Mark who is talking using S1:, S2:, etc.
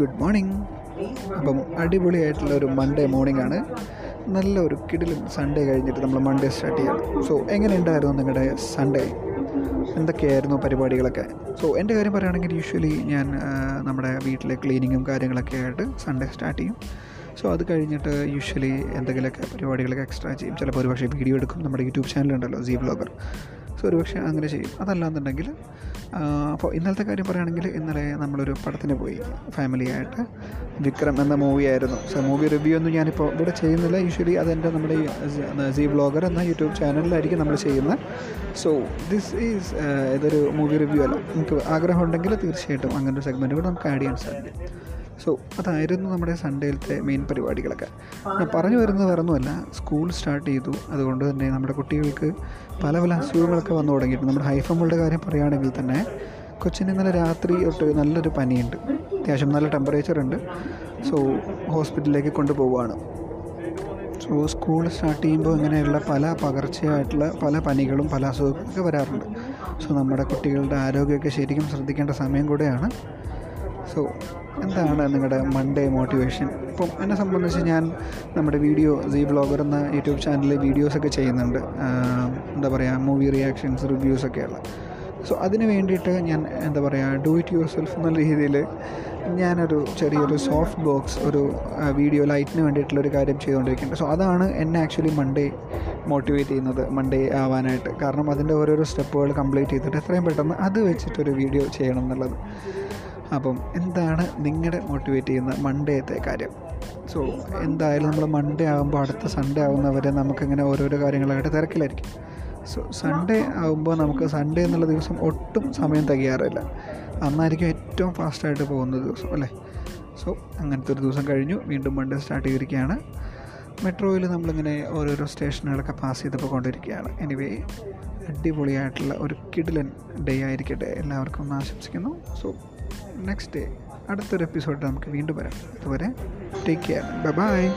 S1: Good morning. അപ്പം അടിപൊളിയായിട്ടുള്ള ഒരു മൺഡേ മോർണിംഗ് ആണ്. നല്ല ഒരു കിടിലും സൺഡേ കഴിഞ്ഞിട്ട് നമ്മൾ മൺഡേ സ്റ്റാർട്ട് ചെയ്യണം സോ എങ്ങനെ ഉണ്ടായിരുന്നു നിങ്ങളുടെ സൺഡേ എന്തൊക്കെയായിരുന്നു പരിപാടികളൊക്കെ? സോ എന്റെ കാര്യം പറയുകയാണെങ്കിൽ യൂഷ്വലി ഞാൻ നമ്മുടെ വീട്ടിലെ ക്ലീനിങ്ങും കാര്യങ്ങളൊക്കെ ആയിട്ട് സൺഡേ സ്റ്റാർട്ട് ചെയ്യും. സോ അത് കഴിഞ്ഞിട്ട് യൂഷ്വലി എന്തെങ്കിലുമൊക്കെ പരിപാടികളൊക്കെ എക്സ്ട്രാ ചെയ്യും. ചിലപ്പോൾ ഒരു പക്ഷേ വീഡിയോ എടുക്കും. നമ്മുടെ യൂട്യൂബ് ചാനലുണ്ടല്ലോ സി ബ്ലോഗർ സോ ഒരു പക്ഷേ അങ്ങനെ ചെയ്യും. അതല്ലാന്നുണ്ടെങ്കിൽ അപ്പോൾ ഇന്നലത്തെ കാര്യം പറയുകയാണെങ്കിൽ ഇന്നലെ നമ്മളൊരു പടത്തിന് പോയി. ഫാമിലിയായിട്ട്. വിക്രം എന്ന മൂവി ആയിരുന്നു സോ മൂവി റിവ്യൂ ഒന്നും ഞാനിപ്പോൾ ഇവിടെ ചെയ്യുന്നില്ല. യൂഷ്വലി അതെന്റെ നമ്മുടെ സി ബ്ലോഗർ എന്ന യൂട്യൂബ് ചാനലിലായിരിക്കും നമ്മൾ ചെയ്യുന്നത്. സോ ദിസ് ഈസ് ഇതൊരു മൂവി റിവ്യൂ അല്ല. നമുക്ക് ആഗ്രഹമുണ്ടെങ്കിൽ തീർച്ചയായിട്ടും അങ്ങനെ ഒരു സെഗ്മെന്റ് കൂടെ നമുക്ക് ആഡ് ചെയ്യാൻ സാധിക്കും. സോ അതായിരുന്നു നമ്മുടെ സൺഡേയിലത്തെ മെയിൻ പരിപാടികളൊക്കെ. പറഞ്ഞു വരുന്നത് വേറൊന്നുമല്ല. സ്കൂൾ സ്റ്റാർട്ട് ചെയ്തു. അതുകൊണ്ട് തന്നെ നമ്മുടെ കുട്ടികൾക്ക് പല പല അസുഖങ്ങളൊക്കെ വന്നു തുടങ്ങിയിട്ടുണ്ട്. നമ്മുടെ ഹൈഫമ്മളുടെ കാര്യം പറയുകയാണെങ്കിൽ തന്നെ കൊച്ചിന് ഇന്നലെ രാത്രി തൊട്ട് നല്ലൊരു പനിയുണ്ട്. അത്യാവശ്യം നല്ല ടെമ്പറേച്ചർ ഉണ്ട്. സോ ഹോസ്പിറ്റലിലേക്ക് കൊണ്ടുപോവുകയാണ്. സോ സ്കൂൾ സ്റ്റാർട്ട് ചെയ്യുമ്പോൾ ഇങ്ങനെയുള്ള പല പകർച്ചയായിട്ടുള്ള പല പനികളും പല അസുഖങ്ങളൊക്കെ വരാറുണ്ട്. സോ നമ്മുടെ കുട്ടികളുടെ ആരോഗ്യമൊക്കെ ശരിക്കും ശ്രദ്ധിക്കേണ്ട സമയം കൂടെയാണ്. സോ എന്താണ് നിങ്ങളുടെ മൺഡേ മോട്ടിവേഷൻ ഇപ്പം എന്നെ സംബന്ധിച്ച് ഞാൻ നമ്മുടെ വീഡിയോ സി ബ്ലോഗർ എന്ന യൂട്യൂബ് ചാനലിൽ വീഡിയോസൊക്കെ ചെയ്യുന്നുണ്ട്. എന്താ പറയുക മൂവി റിയാക്ഷൻസ് റിവ്യൂസൊക്കെയുള്ള സോ അതിന് വേണ്ടിയിട്ട് ഞാൻ എന്താ പറയുക ഡു ഇറ്റ് യുവർ സെൽഫ് എന്നുള്ള രീതിയിൽ ഞാനൊരു ചെറിയൊരു സോഫ്റ്റ് ബോക്സ് ഒരു വീഡിയോ ലൈറ്റിന് വേണ്ടിയിട്ടുള്ളൊരു കാര്യം ചെയ്തുകൊണ്ടിരിക്കുന്നുണ്ട്. സോ അതാണ് എന്നെ ആക്ച്വലി മൺഡേ മോട്ടിവേറ്റ് ചെയ്യുന്നത് മൺഡേ ആവാനായിട്ട്. കാരണം അതിന്റെ ഓരോരോ സ്റ്റെപ്പുകൾ കംപ്ലീറ്റ് ചെയ്തിട്ട് എത്രയും പെട്ടെന്ന് അത് വെച്ചിട്ടൊരു വീഡിയോ ചെയ്യണം എന്നുള്ളത്. അപ്പം എന്താണ് നിങ്ങളുടെ മോട്ടിവേറ്റ് ചെയ്യുന്ന മൺഡേത്തെ കാര്യം? സോ എന്തായാലും നമ്മൾ മൺഡേ ആകുമ്പോൾ അടുത്ത സൺഡേ ആകുന്നവരെ നമുക്കിങ്ങനെ ഓരോരോ കാര്യങ്ങളായിട്ട് തിരക്കിലായിരിക്കും. സോ സൺഡേ ആകുമ്പോൾ നമുക്ക് സൺഡേ എന്നുള്ള ദിവസം ഒട്ടും സമയം തികയാറില്ല. അന്നായിരിക്കും ഏറ്റവും ഫാസ്റ്റായിട്ട് പോകുന്ന ദിവസം അല്ലേ? സോ അങ്ങനത്തെ ഒരു ദിവസം കഴിഞ്ഞു. വീണ്ടും മൺഡേ സ്റ്റാർട്ട് ചെയ്തിരിക്കുകയാണ്. മെട്രോയിൽ നമ്മളിങ്ങനെ ഓരോരോ സ്റ്റേഷനുകളൊക്കെ പാസ് ചെയ്ത് പോയിക്കൊണ്ടിരിക്കുകയാണ് എനിവേ അടിപൊളിയായിട്ടുള്ള ഒരു കിഡിലൻ ഡേ ആയിരിക്കട്ടെ. എല്ലാവർക്കും ആശംസിക്കുന്നു. സോ നെക്സ്റ്റ് ഡേ അടുത്തൊരു എപ്പിസോഡ് നമുക്ക് വീണ്ടും വരാം. അതുവരെ ടേക്ക് കെയർ ബൈ ബൈ